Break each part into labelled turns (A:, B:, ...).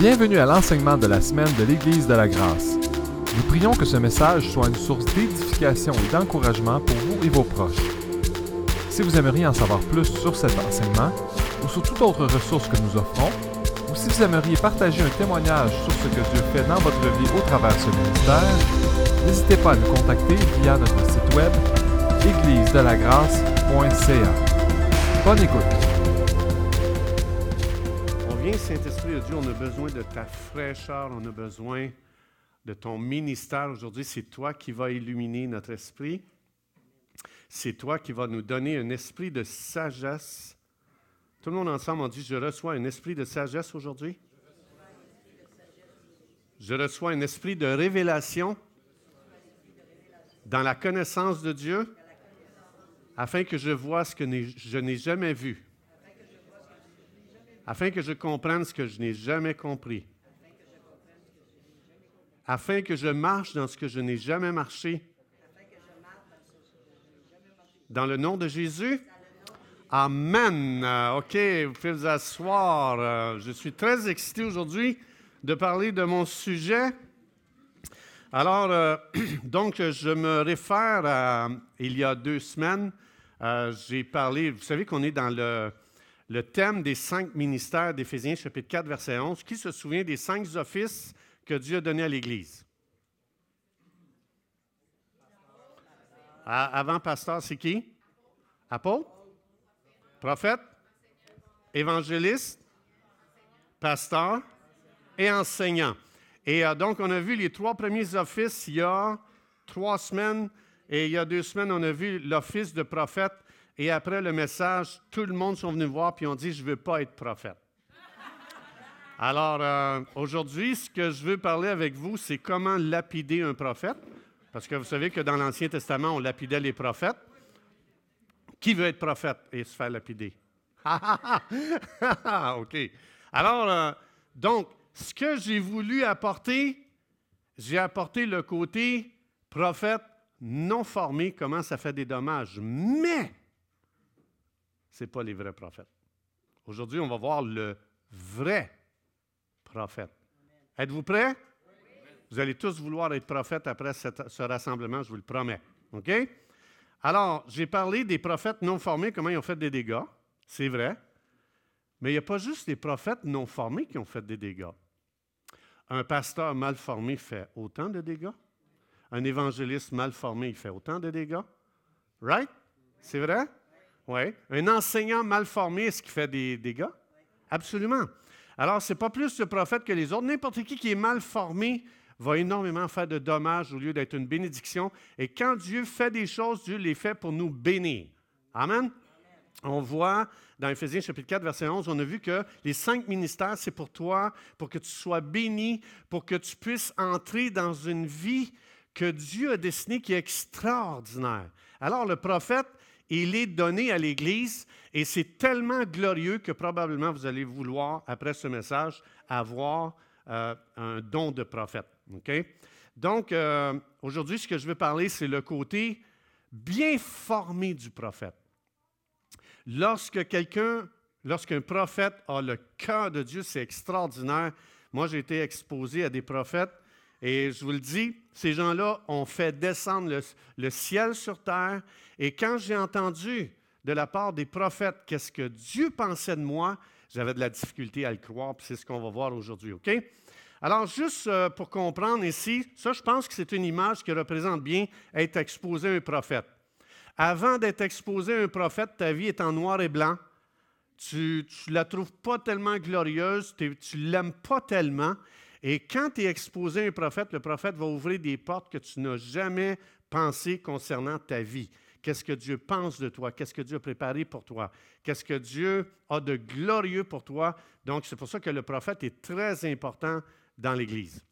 A: Bienvenue à l'enseignement de la semaine de l'Église de la Grâce. Nous prions que ce message soit une source d'édification et d'encouragement pour vous et vos proches. Si vous aimeriez en savoir plus sur cet enseignement ou sur toute autre ressource que nous offrons, ou si vous aimeriez partager un témoignage sur ce que Dieu fait dans votre vie au travers de ce ministère, n'hésitez pas à nous contacter via notre site web églisedelagrâce.ca. Bonne écoute.
B: Saint-Esprit de Dieu, on a besoin de ta fraîcheur, on a besoin de ton ministère aujourd'hui. C'est toi qui vas illuminer notre esprit. C'est toi qui vas nous donner un esprit de sagesse. Tout le monde ensemble, on dit, je reçois un esprit de sagesse aujourd'hui. Je reçois un esprit de révélation dans la connaissance de Dieu afin que je vois ce que je n'ai jamais vu afin que je comprenne ce que je n'ai jamais compris, afin que je marche dans ce que je n'ai jamais marché. Dans le nom de Jésus. Amen. OK, vous pouvez vous asseoir. Euh, je suis très excité aujourd'hui de parler de mon sujet. Alors, euh, donc, je me réfère à il y a deux semaines. Euh, j'ai parlé, vous savez qu'on est dans le, le thème des cinq ministères d'Éphésiens chapitre 4, verset 11. Qui se souvient des cinq offices que Dieu a donnés à l'Église? Avant pasteur, c'est qui? Apôtre? Prophète? Évangéliste? Pasteur? Et enseignant. Et euh, donc, on a vu les trois premiers offices il y a trois semaines. Et il y a deux semaines, on a vu l'office de prophète et après le message, tout le monde sont venus voir puis ont dit Je ne veux pas être prophète. Alors, euh, aujourd'hui, ce que je veux parler avec vous, c'est comment lapider un prophète. Parce que vous savez que dans l'Ancien Testament, on lapidait les prophètes. Qui veut être prophète et se faire lapider? OK. Alors, euh, donc, ce que j'ai voulu apporter, j'ai apporté le côté prophète non formé, comment ça fait des dommages. Mais, ce n'est pas les vrais prophètes. Aujourd'hui, on va voir le vrai prophète. Êtes-vous prêts? Vous allez tous vouloir être prophètes après ce rassemblement, je vous le promets. OK? Alors, j'ai parlé des prophètes non formés, comment ils ont fait des dégâts. C'est vrai. Mais il n'y a pas juste les prophètes non formés qui ont fait des dégâts. Un pasteur mal formé fait autant de dégâts. Un évangéliste mal formé, il fait autant de dégâts. Right? C'est vrai? Oui. Un enseignant mal formé, est-ce qu'il fait des dégâts? Absolument. Alors, ce n'est pas plus le prophète que les autres. N'importe qui qui est mal formé va énormément faire de dommages au lieu d'être une bénédiction. Et quand Dieu fait des choses, Dieu les fait pour nous bénir. Amen. On voit dans Ephésiens chapitre 4, verset 11, on a vu que les cinq ministères, c'est pour toi, pour que tu sois béni, pour que tu puisses entrer dans une vie que Dieu a destinée qui est extraordinaire. Alors, le prophète, il est donné à l'Église et c'est tellement glorieux que probablement vous allez vouloir, après ce message, avoir euh, un don de prophète. Donc, euh, aujourd'hui, ce que je veux parler, c'est le côté bien formé du prophète. Lorsque quelqu'un, lorsqu'un prophète a le cœur de Dieu, c'est extraordinaire. Moi, j'ai été exposé à des prophètes et je vous le dis, ces gens-là ont fait descendre le, ciel sur terre. Et quand j'ai entendu de la part des prophètes qu'est-ce que Dieu pensait de moi, j'avais de la difficulté à le croire, puis c'est ce qu'on va voir aujourd'hui, OK? Alors, juste euh, pour comprendre ici, ça, je pense que c'est une image qui représente bien être exposé à un prophète. Avant d'être exposé à un prophète, ta vie est en noir et blanc. Tu ne la trouves pas tellement glorieuse, tu ne l'aimes pas tellement. Et quand tu es exposé à un prophète, le prophète va ouvrir des portes que tu n'as jamais pensées concernant ta vie. Qu'est-ce que Dieu pense de toi? Qu'est-ce que Dieu a préparé pour toi? Qu'est-ce que Dieu a de glorieux pour toi? Donc, c'est pour ça que le prophète est très important dans l'Église.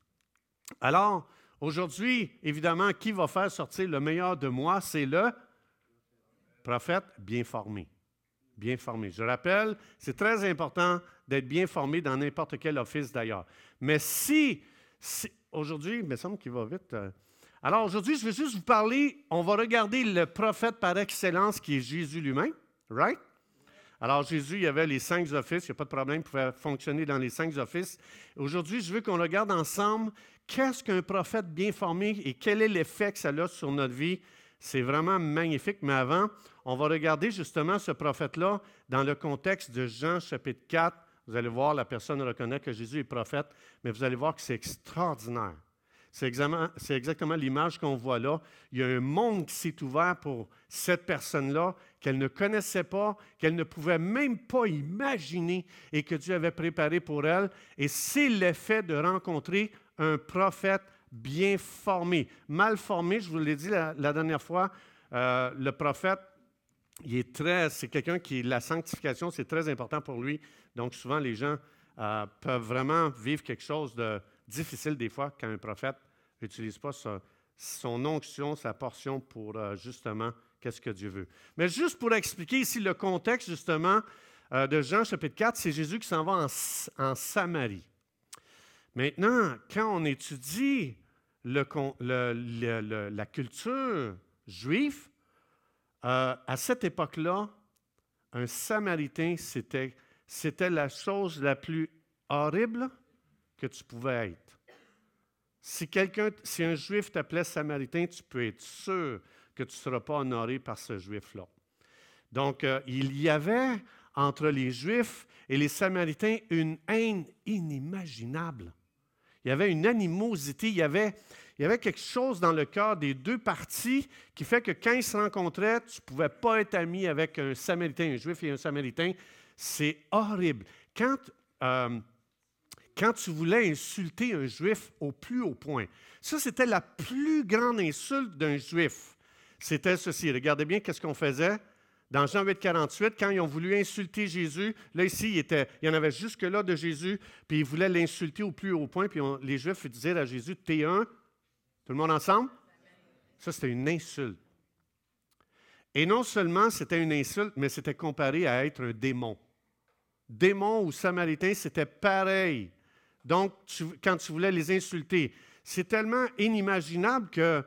B: Alors, aujourd'hui, évidemment, qui va faire sortir le meilleur de moi? C'est le prophète bien formé bien formé. Je rappelle, c'est très important d'être bien formé dans n'importe quel office d'ailleurs. Mais si, aujourd'hui, il me semble qu'il va vite. Euh. alors aujourd'hui, je vais juste vous parler, on va regarder le prophète par excellence qui est Jésus lui-même, right? Alors Jésus, il y avait les cinq offices, il n'y a pas de problème, il pouvait fonctionner dans les cinq offices. Aujourd'hui, je veux qu'on regarde ensemble qu'est-ce qu'un prophète bien formé et quel est l'effet que ça a sur notre vie. C'est vraiment magnifique, mais avant, on va regarder justement ce prophète-là dans le contexte de Jean chapitre 4. Vous allez voir, la personne reconnaît que Jésus est prophète, mais vous allez voir que c'est extraordinaire. C'est exactement, l'image qu'on voit là. Il y a un monde qui s'est ouvert pour cette personne-là qu'elle ne connaissait pas, qu'elle ne pouvait même pas imaginer et que Dieu avait préparé pour elle. Et c'est l'effet de rencontrer un prophète bien formé. Mal formé, je vous l'ai dit la, dernière fois, euh, le prophète, il est très, c'est quelqu'un qui, la sanctification, c'est très important pour lui. Donc souvent, les gens euh, peuvent vraiment vivre quelque chose de difficile des fois quand un prophète n'utilise pas son onction, sa portion pour euh, justement qu'est-ce que Dieu veut. Mais juste pour expliquer ici le contexte justement de Jean chapitre 4, c'est Jésus qui s'en va en, Samarie. Maintenant, quand on étudie la culture juive, euh, à cette époque-là, un Samaritain, c'était la chose la plus horrible que tu pouvais être. Si quelqu'un, si un juif t'appelait samaritain, tu peux être sûr que tu ne seras pas honoré par ce juif-là. Donc, euh, il y avait entre les Juifs et les Samaritains une haine inimaginable. Il y avait une animosité, il y avait, quelque chose dans le cœur des deux parties qui fait que quand ils se rencontraient, tu ne pouvais pas être ami avec un Samaritain, un Juif et un Samaritain. C'est horrible. Quand euh, quand tu voulais insulter un juif au plus haut point. Ça, c'était la plus grande insulte d'un juif. C'était ceci. Regardez bien qu'est-ce qu'on faisait. Dans Jean 8, 48, quand ils ont voulu insulter Jésus, là ici, il, y en avait jusque-là de Jésus, puis ils voulaient l'insulter au plus haut point, puis les Juifs disaient à Jésus, T'es un? Tout le monde ensemble? Ça, c'était une insulte. Et non seulement c'était une insulte, mais c'était comparé à être un démon. Démon ou samaritain, c'était pareil. Donc, quand tu voulais les insulter, c'est tellement inimaginable que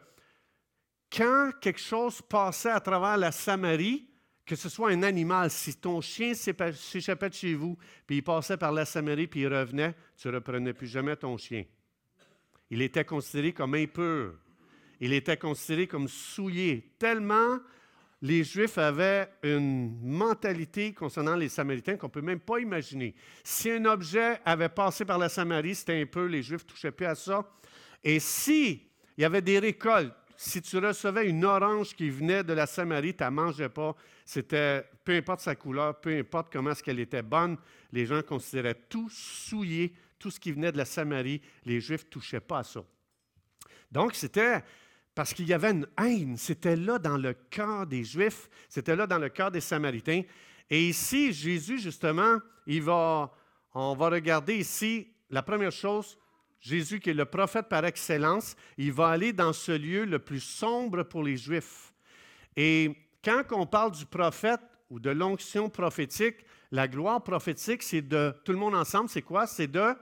B: quand quelque chose passait à travers la Samarie, que ce soit un animal, si ton chien s'échappait de chez vous, puis il passait par la Samarie, puis il revenait, tu ne reprenais plus jamais ton chien. Il était considéré comme impur. Il était considéré comme souillé, tellement les Juifs avaient une mentalité concernant les Samaritains qu'on ne peut même pas imaginer. Si un objet avait passé par la Samarie, c'était un peu, les Juifs ne touchaient plus à ça. Et si il y avait des récoltes, si tu recevais une orange qui venait de la Samarie, tu ne mangeais pas. C'était, peu importe sa couleur, peu importe comment est-ce qu'elle était bonne, les gens considéraient tout souillé, tout ce qui venait de la Samarie, les Juifs ne touchaient pas à ça. Donc, c'était parce qu'il y avait une haine. C'était là dans le cœur des Juifs, c'était là dans le cœur des Samaritains. Et ici, Jésus, justement, il va, on va regarder ici la première chose, Jésus qui est le prophète par excellence, il va aller dans ce lieu le plus sombre pour les Juifs. Et quand on parle du prophète ou de l'onction prophétique, la gloire prophétique, c'est de, tout le monde ensemble, c'est quoi? C'est de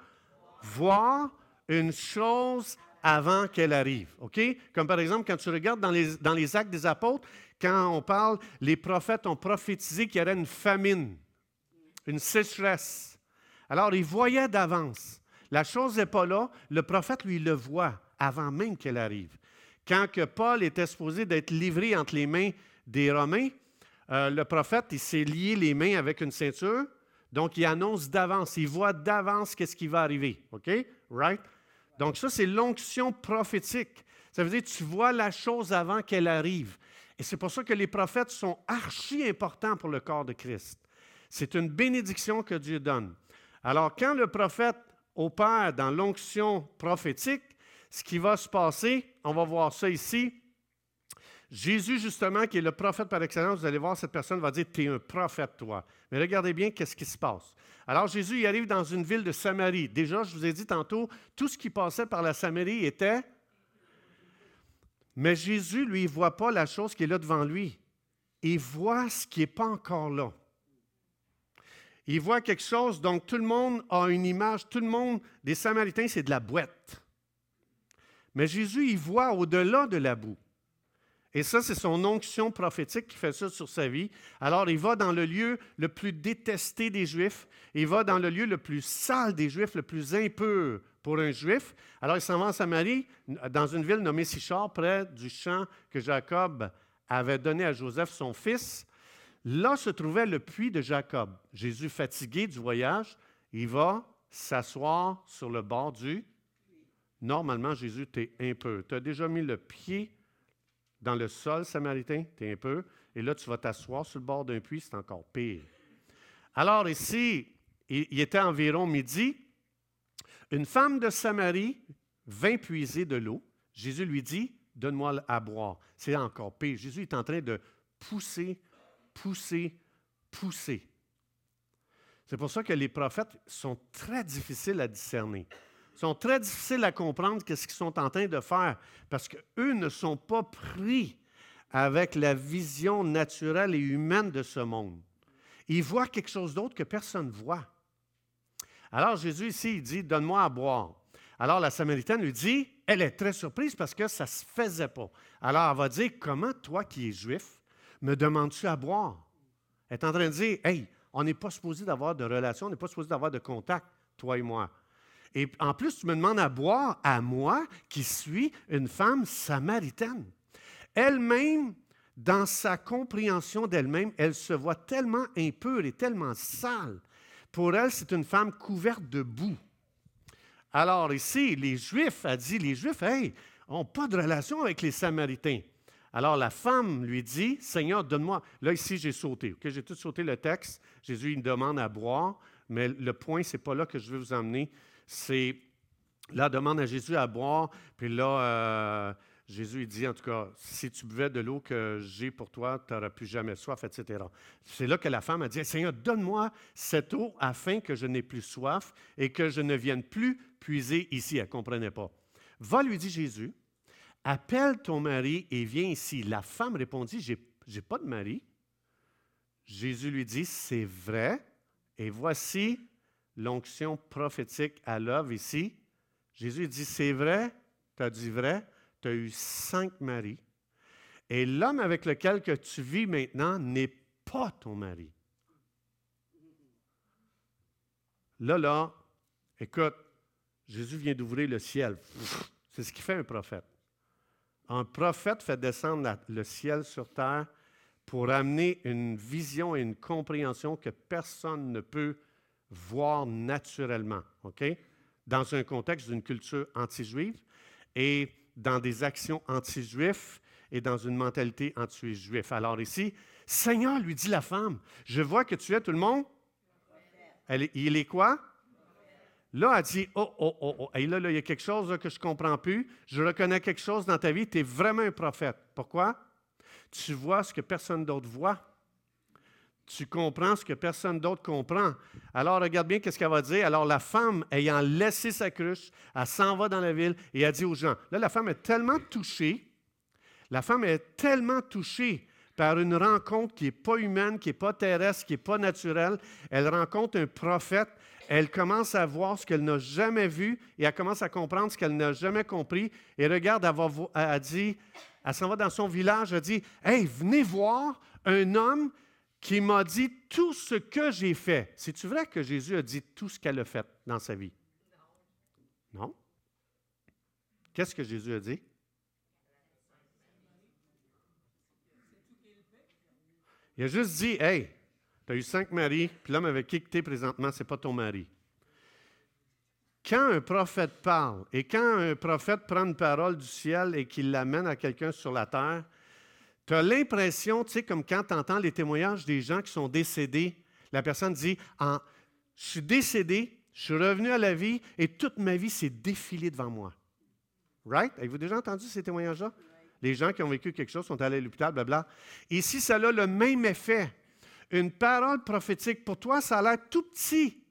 B: voir une chose avant qu'elle arrive. OK? Comme par exemple, quand tu regardes dans les, dans les actes des apôtres, quand on parle, les prophètes ont prophétisé qu'il y aurait une famine, une sécheresse. Alors, ils voyaient d'avance. La chose n'est pas là. Le prophète, lui, le voit avant même qu'elle arrive. Quand que Paul était supposé d'être livré entre les mains des Romains, euh, le prophète, il s'est lié les mains avec une ceinture. Donc, il annonce d'avance. Il voit d'avance qu'est-ce qui va arriver. OK? Right? Donc ça, c'est l'onction prophétique. Ça veut dire tu vois la chose avant qu'elle arrive. Et c'est pour ça que les prophètes sont archi importants pour le corps de Christ. C'est une bénédiction que Dieu donne. Alors, quand le prophète opère dans l'onction prophétique, ce qui va se passer, on va voir ça ici. Jésus, justement, qui est le prophète par excellence, vous allez voir, cette personne va dire, tu es un prophète, toi. Mais regardez bien qu'est-ce qui se passe. Alors Jésus y arrive dans une ville de Samarie. Déjà, je vous ai dit tantôt, tout ce qui passait par la Samarie était... Mais Jésus, lui, ne voit pas la chose qui est là devant lui. Il voit ce qui n'est pas encore là. Il voit quelque chose, donc tout le monde a une image, tout le monde, des Samaritains, c'est de la boîte. Mais Jésus, il voit au-delà de la boue. Et ça, c'est son onction prophétique qui fait ça sur sa vie. Alors, il va dans le lieu le plus détesté des Juifs. Il va dans le lieu le plus sale des Juifs, le plus impur pour un Juif. Alors, il s'en va en Samarie, dans une ville nommée Sichar, près du champ que Jacob avait donné à Joseph, son fils. Là se trouvait le puits de Jacob. Jésus, fatigué du voyage, il va s'asseoir sur le bord du. Normalement, Jésus, tu es impur. Tu as déjà mis le pied dans le sol samaritain, tu es un peu, et là, tu vas t'asseoir sur le bord d'un puits, c'est encore pire. Alors ici, il était environ midi. Une femme de Samarie vint puiser de l'eau. Jésus lui dit, donne-moi à boire. C'est encore pire. Jésus est en train de pousser, pousser, pousser. C'est pour ça que les prophètes sont très difficiles à discerner sont très difficiles à comprendre qu'est-ce qu'ils sont en train de faire parce qu'eux ne sont pas pris avec la vision naturelle et humaine de ce monde. Ils voient quelque chose d'autre que personne ne voit. Alors Jésus ici, il dit, donne-moi à boire. Alors la Samaritaine lui dit, elle est très surprise parce que ça ne se faisait pas. Alors elle va dire, comment toi qui es juif, me demandes-tu à boire? Elle est en train de dire, hey, on n'est pas supposé d'avoir de relation, on n'est pas supposé d'avoir de contact, toi et moi. Et en plus, tu me demandes à boire à moi, qui suis une femme samaritaine. Elle-même, dans sa compréhension d'elle-même, elle se voit tellement impure et tellement sale. Pour elle, c'est une femme couverte de boue. Alors ici, les Juifs, a dit, les Juifs, hey, n'ont pas de relation avec les Samaritains. Alors la femme lui dit, Seigneur, donne-moi. Là, ici, j'ai sauté. J'ai tout sauté le texte. Jésus, il me demande à boire, mais le point, ce n'est pas là que je veux vous emmener c'est là, demande à Jésus à boire, puis là, euh, Jésus il dit, en tout cas, si tu buvais de l'eau que j'ai pour toi, tu n'auras plus jamais soif, etc. C'est là que la femme a dit, Seigneur, donne-moi cette eau afin que je n'ai plus soif et que je ne vienne plus puiser ici. Elle ne comprenait pas. Va, lui dit Jésus, appelle ton mari et viens ici. La femme répondit, j'ai n'ai pas de mari. Jésus lui dit, c'est vrai, et voici l'onction prophétique à l'œuvre ici. Jésus dit, c'est vrai, tu as dit vrai, tu as eu cinq maris. Et l'homme avec lequel que tu vis maintenant n'est pas ton mari. Là, là, écoute, Jésus vient d'ouvrir le ciel. C'est ce qui fait un prophète. Un prophète fait descendre le ciel sur terre pour amener une vision et une compréhension que personne ne peut voir naturellement? Dans un contexte d'une culture anti-juive et dans des actions anti-juifs et dans une mentalité anti-juif. Alors ici, Seigneur, lui dit la femme, je vois que tu es tout le monde. Il est quoi? Là, elle dit, oh, oh, oh, oh. Et là, il y a quelque chose que je ne comprends plus. Je reconnais quelque chose dans ta vie. Tu es vraiment un prophète. Pourquoi? Tu vois ce que personne d'autre voit tu comprends ce que personne d'autre comprend. Alors, regarde bien qu'est-ce qu'elle va dire. Alors, la femme, ayant laissé sa cruche, elle s'en va dans la ville et elle dit aux gens, là, la femme est tellement touchée, la femme est tellement touchée par une rencontre qui n'est pas humaine, qui n'est pas terrestre, qui n'est pas naturelle. Elle rencontre un prophète, elle commence à voir ce qu'elle n'a jamais vu et elle commence à comprendre ce qu'elle n'a jamais compris. Et regarde, elle, dit, elle s'en va dans son village, elle dit, Hey, venez voir un homme qui m'a dit tout ce que j'ai fait. C'est-tu vrai que Jésus a dit tout ce qu'elle a fait dans sa vie? Non. Non? Qu'est-ce que Jésus a dit? Il a juste dit Hey, tu as eu cinq maris, puis l'homme avec qui présentement, ce n'est pas ton mari. Quand un prophète parle et quand un prophète prend une parole du ciel et qu'il l'amène à quelqu'un sur la terre, tu as l'impression, tu sais, comme quand tu entends les témoignages des gens qui sont décédés, la personne dit Je suis décédé, je suis revenu à la vie et toute ma vie s'est défilée devant moi. Right? Avez-vous déjà entendu ces témoignages-là? Les gens qui ont vécu quelque chose sont allés à l'hôpital, blabla. Ici, ça a le même effet. Une parole prophétique, pour toi, ça a l'air tout petit.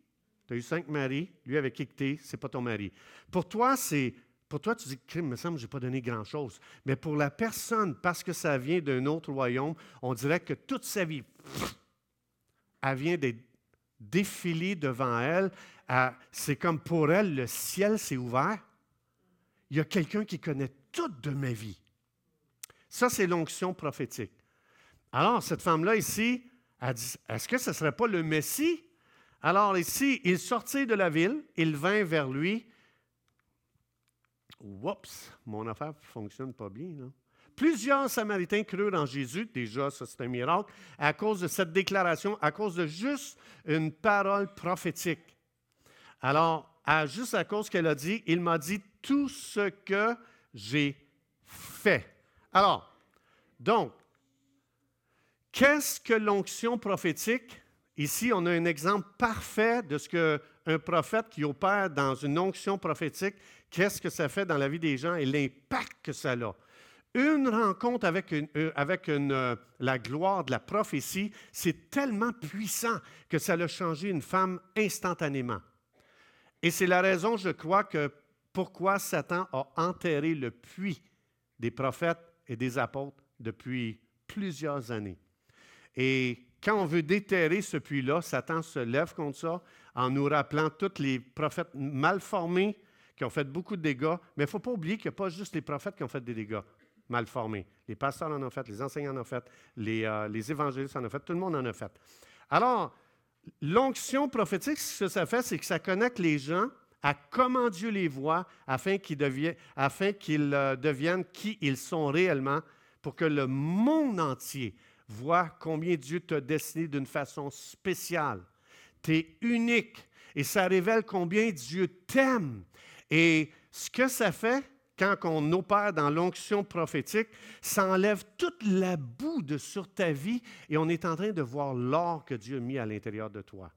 B: Tu as eu cinq maris, lui avec qui tu es, c'est pas ton mari. Pour toi, c'est pour toi, tu dis, crime, me semble, je n'ai pas donné grand-chose. Mais pour la personne, parce que ça vient d'un autre royaume, on dirait que toute sa vie, elle vient d'être défilée devant elle. C'est comme pour elle, le ciel s'est ouvert. Il y a quelqu'un qui connaît toute de ma vie. Ça, c'est l'onction prophétique. Alors, cette femme-là ici, a dit, est-ce que ce ne serait pas le Messie? Alors ici, il sortit de la ville, il vint vers lui. Oups, mon affaire ne fonctionne pas bien. Plusieurs Samaritains crurent en Jésus, déjà ça c'est un miracle, à cause de cette déclaration, à cause de juste une parole prophétique. Alors, juste à cause qu'elle a dit, il m'a dit tout ce que j'ai fait. Alors, donc, qu'est-ce que l'onction prophétique? Ici, on a un exemple parfait de ce qu'un prophète qui opère dans une onction prophétique, qu'est-ce que ça fait dans la vie des gens et l'impact que ça a. Une rencontre avec, euh, euh, la gloire de la prophétie, c'est tellement puissant que ça a changé une femme instantanément. Et c'est la raison, je crois, pourquoi Satan a enterré le puits des prophètes et des apôtres depuis plusieurs années. Et quand on veut déterrer ce puits-là, Satan se lève contre ça en nous rappelant tous les prophètes mal formés qui ont fait beaucoup de dégâts. Mais il ne faut pas oublier qu'il n'y a pas juste les prophètes qui ont fait des dégâts mal formés. Les pasteurs en ont fait, les enseignants en ont fait, les, euh, les évangélistes en ont fait, tout le monde en a fait. Alors, l'onction prophétique, ce que ça fait, c'est que ça connecte les gens à comment Dieu les voit afin qu'ils deviennent, afin qu'ils euh, deviennent qui ils sont réellement, pour que le monde entier voit combien Dieu t'a destiné d'une façon spéciale. Tu es unique et ça révèle combien Dieu t'aime. Et ce que ça fait, quand on opère dans l'onction prophétique, ça enlève toute la boue sur ta vie et on est en train de voir l'or que Dieu a mis à l'intérieur de toi.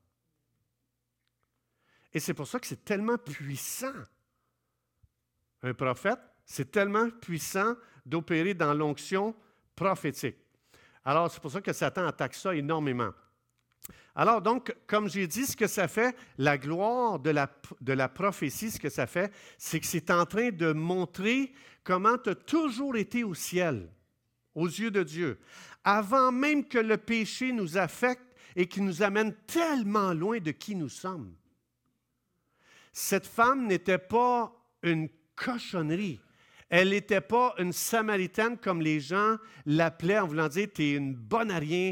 B: Et c'est pour ça que c'est tellement puissant. Un prophète, c'est tellement puissant d'opérer dans l'onction prophétique. Alors, c'est pour ça que Satan attaque ça énormément. Alors donc, comme j'ai dit, ce que ça fait, la gloire de la, prophétie, ce que ça fait, c'est que c'est en train de montrer comment tu as toujours été au ciel, aux yeux de Dieu, avant même que le péché nous affecte et qui nous amène tellement loin de qui nous sommes. Cette femme n'était pas une cochonnerie. Elle n'était pas une Samaritaine comme les gens l'appelaient en voulant dire Tu es une bonne à rien,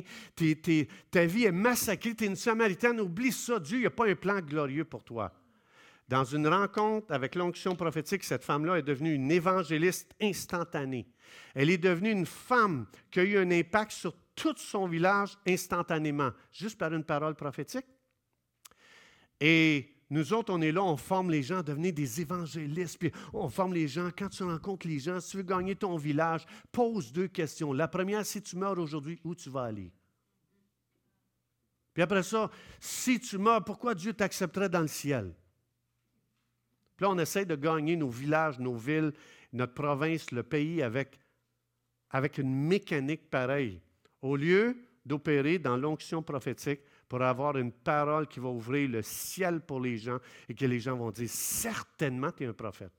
B: ta vie est massacrée, tu es une Samaritaine, oublie ça, Dieu n'a pas un plan glorieux pour toi. Dans une rencontre avec l'onction prophétique, cette femme-là est devenue une évangéliste instantanée. Elle est devenue une femme qui a eu un impact sur tout son village instantanément, juste par une parole prophétique. Et nous autres, on est là, on forme les gens à devenir des évangélistes, puis on forme les gens. Quand tu rencontres les gens, si tu veux gagner ton village, pose deux questions. La première, si tu meurs aujourd'hui, où tu vas aller? Puis après ça, si tu meurs, pourquoi Dieu t'accepterait dans le ciel? Puis là, on essaie de gagner nos villages, nos villes, notre province, le pays avec, avec une mécanique pareille. Au lieu d'opérer dans l'onction prophétique, pour avoir une parole qui va ouvrir le ciel pour les gens et que les gens vont dire certainement tu es un prophète.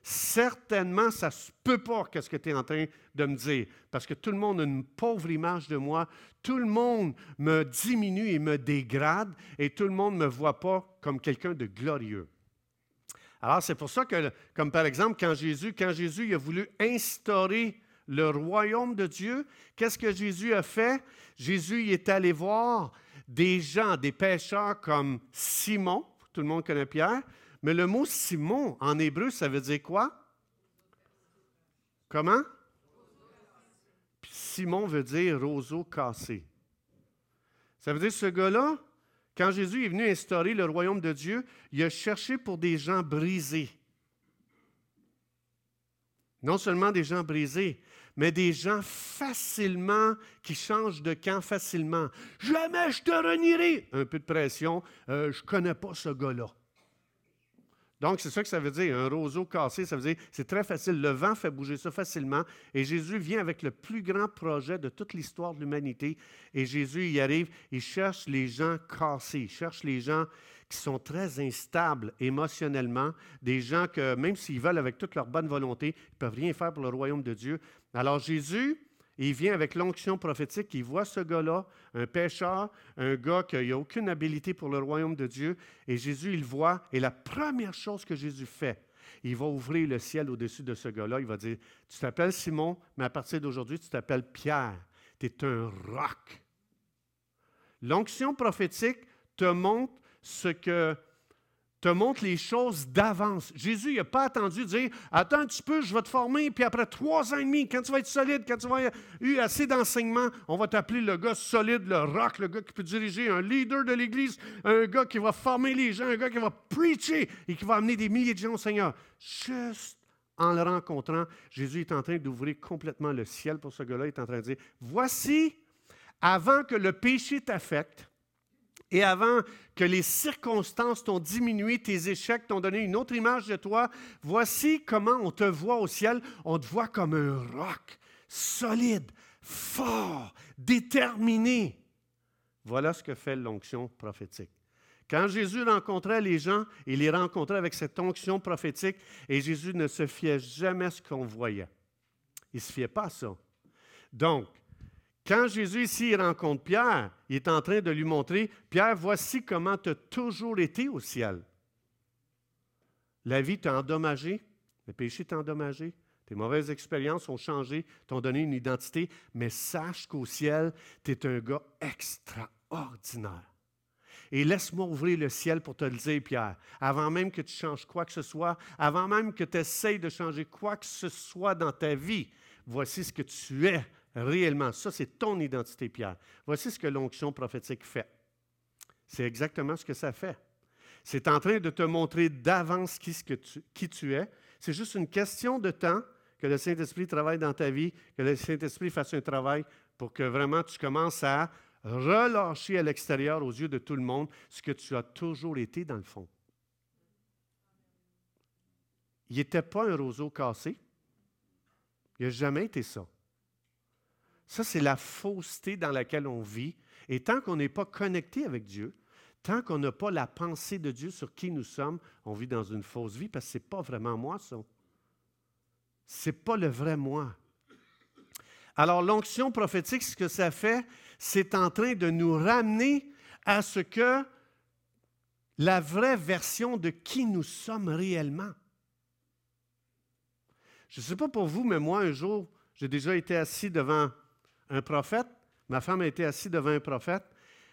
B: Certainement, ça se peut pas qu'est-ce que tu es en train de me dire, parce que tout le monde a une pauvre image de moi, tout le monde me diminue et me dégrade, et tout le monde ne me voit pas comme quelqu'un de glorieux. Alors, c'est pour ça que, comme par exemple, quand Jésus, quand Jésus a voulu instaurer le royaume de Dieu, qu'est-ce que Jésus a fait? Jésus est allé voir des gens, des pêcheurs comme Simon, tout le monde connaît Pierre, mais le mot Simon en hébreu, ça veut dire quoi? Comment? Simon veut dire roseau cassé. Ça veut dire ce gars-là, quand Jésus est venu instaurer le royaume de Dieu, il a cherché pour des gens brisés. Non seulement des gens brisés, mais des gens facilement, qui changent de camp facilement. Jamais je te renierai. Un peu de pression, euh, je ne connais pas ce gars-là. Donc, c'est ça que ça veut dire. Un roseau cassé, ça veut dire c'est très facile. Le vent fait bouger ça facilement. Et Jésus vient avec le plus grand projet de toute l'histoire de l'humanité. Et Jésus y arrive, il cherche les gens cassés, il cherche les gens qui sont très instables émotionnellement, des gens que même s'ils veulent avec toute leur bonne volonté, ils ne peuvent rien faire pour le royaume de Dieu. Alors Jésus, il vient avec l'onction prophétique, il voit ce gars-là, un pécheur, un gars qui n'a aucune habilité pour le royaume de Dieu, et Jésus, il voit, et la première chose que Jésus fait, Il va ouvrir le ciel au-dessus de ce gars-là. Il va dire, tu t'appelles Simon, mais à partir d'aujourd'hui, tu t'appelles Pierre. Tu es un roc. L'onction prophétique te montre ce que te montre les choses d'avance. Jésus n'a pas attendu de dire Attends un petit peu, je vais te former, puis après trois ans et demi, quand tu vas être solide, quand tu vas avoir eu assez d'enseignement, on va t'appeler le gars solide, le rock, le gars qui peut diriger, un leader de l'Église, un gars qui va former les gens, un gars qui va preacher et qui va amener des milliers de gens au Seigneur. Juste en le rencontrant, Jésus est en train d'ouvrir complètement le ciel pour ce gars-là. Il est en train de dire Voici, avant que le péché t'affecte, et avant que les circonstances t'ont diminué, tes échecs t'ont donné une autre image de toi, voici comment on te voit au ciel. On te voit comme un roc, solide, fort, déterminé. Voilà ce que fait l'onction prophétique. Quand Jésus rencontrait les gens, il les rencontrait avec cette onction prophétique et Jésus ne se fiait jamais à ce qu'on voyait. Il ne se fiait pas à ça. Donc, quand Jésus ici rencontre Pierre, il est en train de lui montrer, Pierre, voici comment tu as toujours été au ciel. La vie t'a endommagé, le péché t'a endommagé, tes mauvaises expériences ont changé, t'ont donné une identité, mais sache qu'au ciel, tu es un gars extraordinaire. Et laisse-moi ouvrir le ciel pour te le dire, Pierre, avant même que tu changes quoi que ce soit, avant même que tu essayes de changer quoi que ce soit dans ta vie, voici ce que tu es réellement. Ça, c'est ton identité, Pierre. Voici ce que l'onction prophétique fait. C'est exactement ce que ça fait. C'est en train de te montrer d'avance qui, tu, es. C'est juste une question de temps que le Saint-Esprit travaille dans ta vie, que le Saint-Esprit fasse un travail pour que vraiment tu commences à relâcher à l'extérieur, aux yeux de tout le monde, ce que tu as toujours été dans le fond. Il n'était pas un roseau cassé. Il n'a jamais été ça. Ça, c'est la fausseté dans laquelle on vit. Et tant qu'on n'est pas connecté avec Dieu, tant qu'on n'a pas la pensée de Dieu sur qui nous sommes, on vit dans une fausse vie parce que ce n'est pas vraiment moi, ça. Ce n'est pas le vrai moi. Alors, l'onction prophétique, ce que ça fait, c'est en train de nous ramener à ce que la vraie version de qui nous sommes réellement. Je ne sais pas pour vous, mais moi, un jour, j'ai déjà été assis devant un prophète. Ma femme a été assise devant un prophète,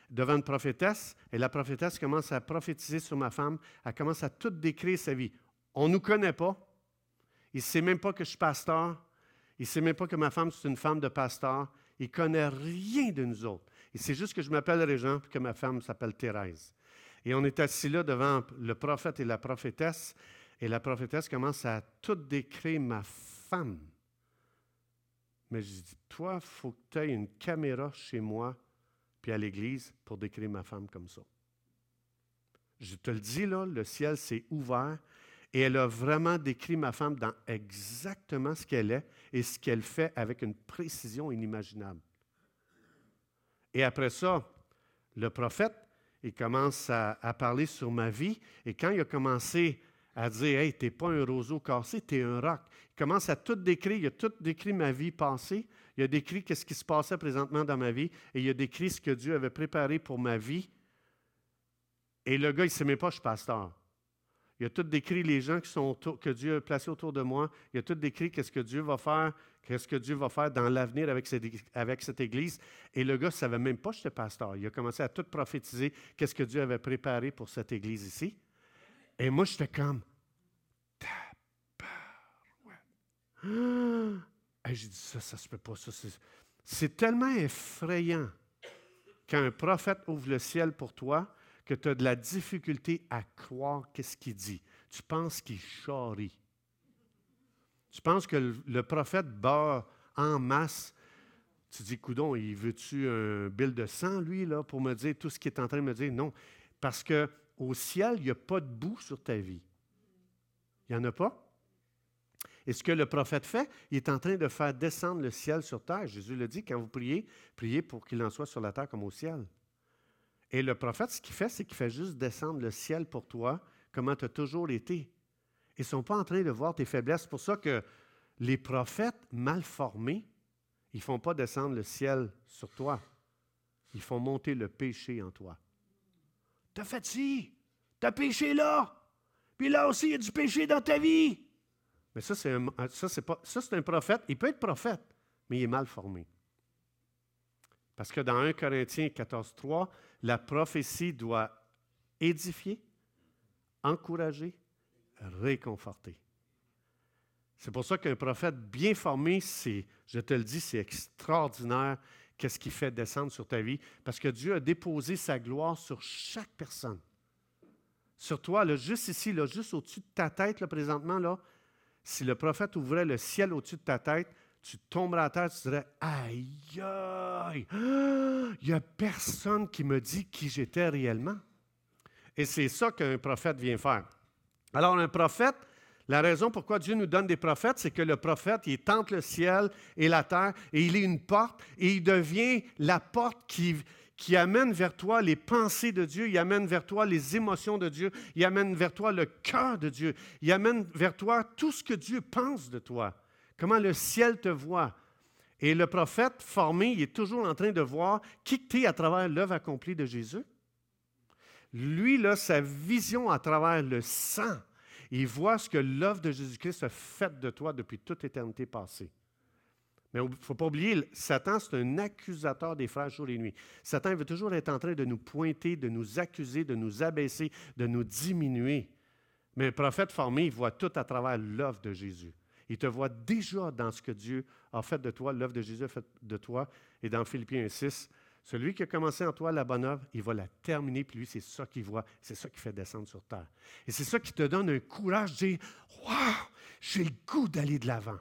B: devant une prophétesse, et la prophétesse commence à prophétiser sur ma femme. Elle commence à tout décrire sa vie. On ne nous connaît pas. Il ne sait même pas que je suis pasteur. Il ne sait même pas que ma femme, c'est une femme de pasteur. Il ne connaît rien de nous autres. Il sait juste que je m'appelle Régent et que ma femme s'appelle Thérèse. Et on est assis là devant le prophète et la prophétesse, et la prophétesse commence à tout décrire ma femme. Mais je dis, toi, il faut que tu aies une caméra chez moi puis à l'église pour décrire ma femme comme ça. Je te le dis, là, le ciel s'est ouvert et elle a vraiment décrit ma femme dans exactement ce qu'elle est et ce qu'elle fait avec une précision inimaginable. Et après ça, le prophète, il commence à, à parler sur ma vie et quand il a commencé à dire Hey, t'es pas un roseau cassé, tu es un roc. Il commence à tout décrire. Il a tout décrit ma vie passée. Il a décrit ce qui se passait présentement dans ma vie. Et il a décrit ce que Dieu avait préparé pour ma vie. Et le gars, il ne sait même pas que je suis pasteur. Il a tout décrit les gens que Dieu a placés autour de moi. Il a tout décrit qu'est-ce que Dieu va faire, qu'est-ce que Dieu va faire dans l'avenir avec cette, avec cette Église. Et le gars ne savait même pas que j'étais pasteur. Il a commencé à tout prophétiser qu'est-ce que Dieu avait préparé pour cette Église ici. Et moi, j'étais comme, ah! J'ai dit, ça, ça se peut pas. Ça, c'est tellement effrayant quand un prophète ouvre le ciel pour toi que tu as de la difficulté à croire qu'est-ce qu'il dit. Tu penses qu'il charrie. Tu penses que le, prophète bat en masse. Tu dis, coudon, il veut-tu un bill de sang, lui, là, pour me dire tout ce qu'il est en train de me dire? Non. Parce que au ciel, il n'y a pas de boue sur ta vie. Il n'y en a pas. Et ce que le prophète fait, il est en train de faire descendre le ciel sur terre. Jésus le dit, quand vous priez, priez pour qu'il en soit sur la terre comme au ciel. Et le prophète, ce qu'il fait, c'est qu'il fait juste descendre le ciel pour toi, comment tu as toujours été. Ils ne sont pas en train de voir tes faiblesses. C'est pour ça que les prophètes mal formés, ils ne font pas descendre le ciel sur toi. Ils font monter le péché en toi. T'as fait ci, t'as péché là. Puis là aussi, il y a du péché dans ta vie. Mais ça, c'est un, ça, c'est un prophète. Il peut être prophète, mais il est mal formé. Parce que dans 1 Corinthiens 14, 3, la prophétie doit édifier, encourager, réconforter. C'est pour ça qu'un prophète bien formé, c'est, je te le dis, c'est extraordinaire qu'est-ce qu'il fait descendre sur ta vie, parce que Dieu a déposé sa gloire sur chaque personne. Sur toi, là, juste ici, là, juste au-dessus de ta tête, là, présentement, là, si le prophète ouvrait le ciel au-dessus de ta tête, tu tomberais à terre, tu dirais Aïe, aïe, il n'y a personne qui me dit qui j'étais réellement. Et c'est ça qu'un prophète vient faire. Alors, un prophète, la raison pourquoi Dieu nous donne des prophètes, c'est que le prophète, il tente le ciel et la terre et il est une porte et il devient la porte qui, qui amène vers toi les pensées de Dieu, il amène vers toi les émotions de Dieu, il amène vers toi le cœur de Dieu, il amène vers toi tout ce que Dieu pense de toi comment le ciel te voit. Et le prophète formé, il est toujours en train de voir qui tu es à travers l'œuvre accomplie de Jésus. Lui, là, sa vision à travers le sang, il voit ce que l'œuvre de Jésus-Christ a fait de toi depuis toute éternité passée. Mais il ne faut pas oublier, Satan, c'est un accusateur des frères jour et nuit. Satan veut toujours être en train de nous pointer, de nous accuser, de nous abaisser, de nous diminuer. Mais le prophète formé, il voit tout à travers l'œuvre de Jésus. Il te voit déjà dans ce que Dieu a fait de toi, l'œuvre de Jésus a fait de toi. Et dans Philippiens 6, celui qui a commencé en toi la bonne œuvre, il va la terminer, puis lui, c'est ça qu'il voit, c'est ça qui fait descendre sur terre. Et c'est ça qui te donne un courage de dire Waouh, j'ai le goût d'aller de l'avant.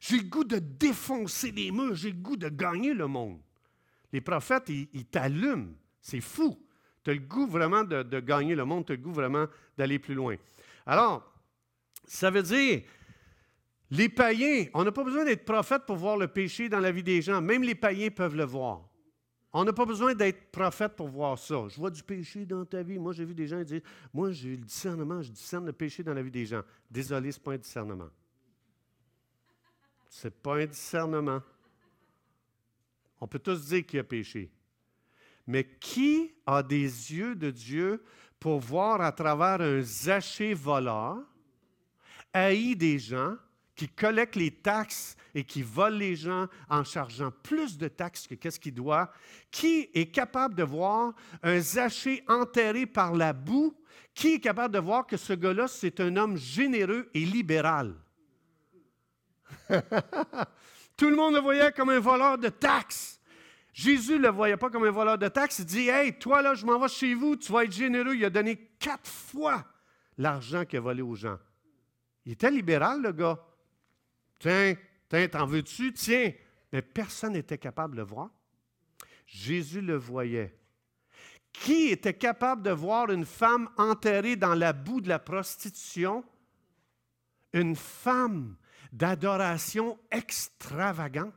B: J'ai le goût de défoncer les murs, j'ai le goût de gagner le monde. Les prophètes, ils, t'allument. C'est fou. Tu as le goût vraiment de, de gagner le monde, tu as le goût vraiment d'aller plus loin. Alors, ça veut dire, les païens, on n'a pas besoin d'être prophète pour voir le péché dans la vie des gens. Même les païens peuvent le voir. On n'a pas besoin d'être prophète pour voir ça. Je vois du péché dans ta vie. Moi, j'ai vu des gens dire Moi, j'ai le discernement, je discerne le péché dans la vie des gens. Désolé, ce n'est pas un discernement. Ce n'est pas un discernement. On peut tous dire qu'il y a péché. Mais qui a des yeux de Dieu pour voir à travers un zaché voleur, haï des gens, qui collecte les taxes et qui vole les gens en chargeant plus de taxes que qu'est-ce qu'il doit, qui est capable de voir un zaché enterré par la boue, qui est capable de voir que ce gars-là, c'est un homme généreux et libéral. Tout le monde le voyait comme un voleur de taxes. Jésus ne le voyait pas comme un voleur de taxes. Il dit Hey, toi là, je m'en vais chez vous, tu vas être généreux. Il a donné quatre fois l'argent qu'il a volé aux gens. Il était libéral, le gars. Tiens, tiens, t'en veux-tu? Tiens. Mais personne n'était capable de le voir. Jésus le voyait. Qui était capable de voir une femme enterrée dans la boue de la prostitution? Une femme d'adoration extravagante.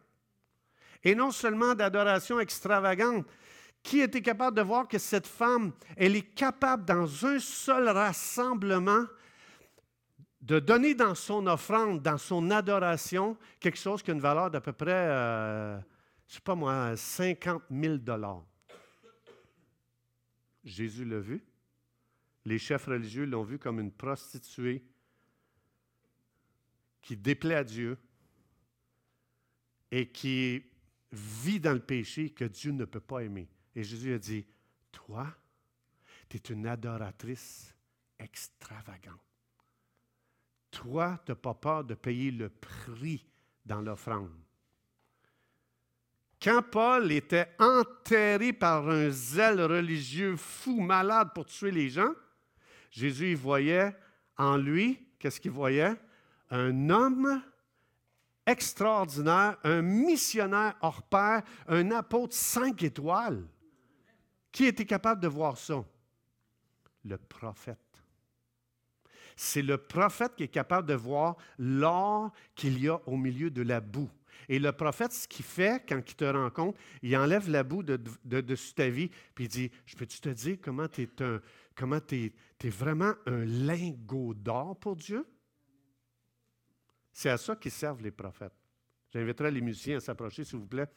B: Et non seulement d'adoration extravagante, qui était capable de voir que cette femme, elle est capable dans un seul rassemblement de donner dans son offrande, dans son adoration, quelque chose qui a une valeur d'à peu près, euh, je ne sais pas moi, 50 000 dollars. Jésus l'a vu. Les chefs religieux l'ont vu comme une prostituée qui déplaît à Dieu et qui vit dans le péché que Dieu ne peut pas aimer. Et Jésus a dit, toi, tu es une adoratrice extravagante. Toi, tu n'as pas peur de payer le prix dans l'offrande. Quand Paul était enterré par un zèle religieux fou, malade pour tuer les gens, Jésus voyait en lui, qu'est-ce qu'il voyait? Un homme extraordinaire, un missionnaire hors pair, un apôtre cinq étoiles. Qui était capable de voir ça? Le prophète. C'est le prophète qui est capable de voir l'or qu'il y a au milieu de la boue. Et le prophète, ce qu'il fait quand il te rencontre, il enlève la boue de, dessus ta vie, puis il dit, je peux-tu te dire comment tu es, comment es, vraiment un lingot d'or pour Dieu? C'est à ça qu'ils servent les prophètes. J'inviterai les musiciens à s'approcher, s'il vous plaît.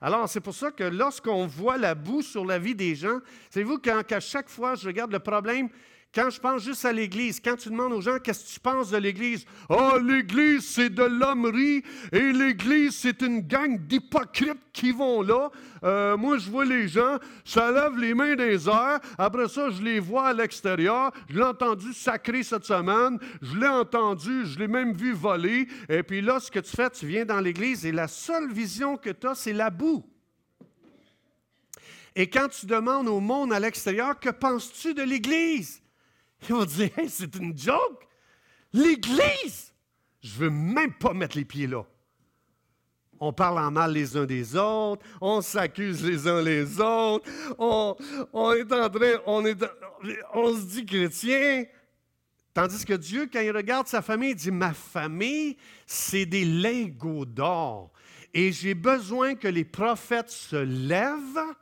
B: Alors, c'est pour ça que lorsqu'on voit la boue sur la vie des gens, savez-vous qu'à chaque fois je regarde le problème Quand je pense juste à l'Église, quand tu demandes aux gens qu'est-ce que tu penses de l'Église, oh, l'Église, c'est de l'hommerie et l'Église, c'est une gang d'hypocrites qui vont là. Euh, moi, je vois les gens, ça lève les mains des airs. Après ça, je les vois à l'extérieur. Je l'ai entendu sacrer cette semaine. Je l'ai entendu, je l'ai même vu voler. Et puis là, ce que tu fais, tu viens dans l'Église et la seule vision que tu as, c'est la boue. Et quand tu demandes au monde à l'extérieur, que penses-tu de l'Église? Ils vont dire, c'est une joke. L'Église, je ne veux même pas mettre les pieds là. On parle en mal les uns des autres, on s'accuse les uns les autres, on, est en train, on, on se dit chrétien. Tandis que Dieu, quand il regarde sa famille, il dit Ma famille, c'est des lingots d'or. Et j'ai besoin que les prophètes se lèvent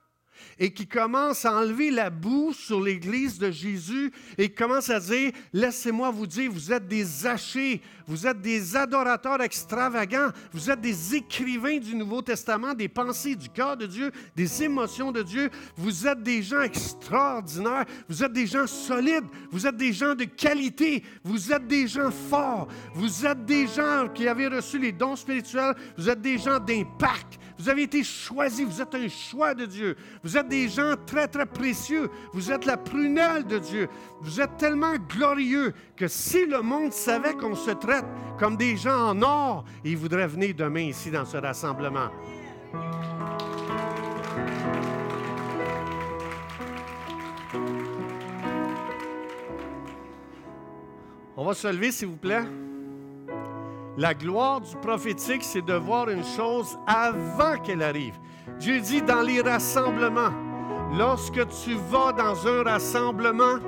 B: et qui commence à enlever la boue sur l'Église de Jésus et commence à dire, laissez-moi vous dire, vous êtes des hachés, vous êtes des adorateurs extravagants, vous êtes des écrivains du Nouveau Testament, des pensées du cœur de Dieu, des émotions de Dieu, vous êtes des gens extraordinaires, vous êtes des gens solides, vous êtes des gens de qualité, vous êtes des gens forts, vous êtes des gens qui avaient reçu les dons spirituels, vous êtes des gens d'impact, vous avez été choisis, vous êtes un choix de Dieu. Vous êtes des gens très, très précieux. Vous êtes la prunelle de Dieu. Vous êtes tellement glorieux que si le monde savait qu'on se traite comme des gens en or, il voudrait venir demain ici dans ce rassemblement. On va se lever, s'il vous plaît. La gloire du prophétique, c'est de voir une chose avant qu'elle arrive. Dieu dit dans les rassemblements, lorsque tu vas dans un rassemblement,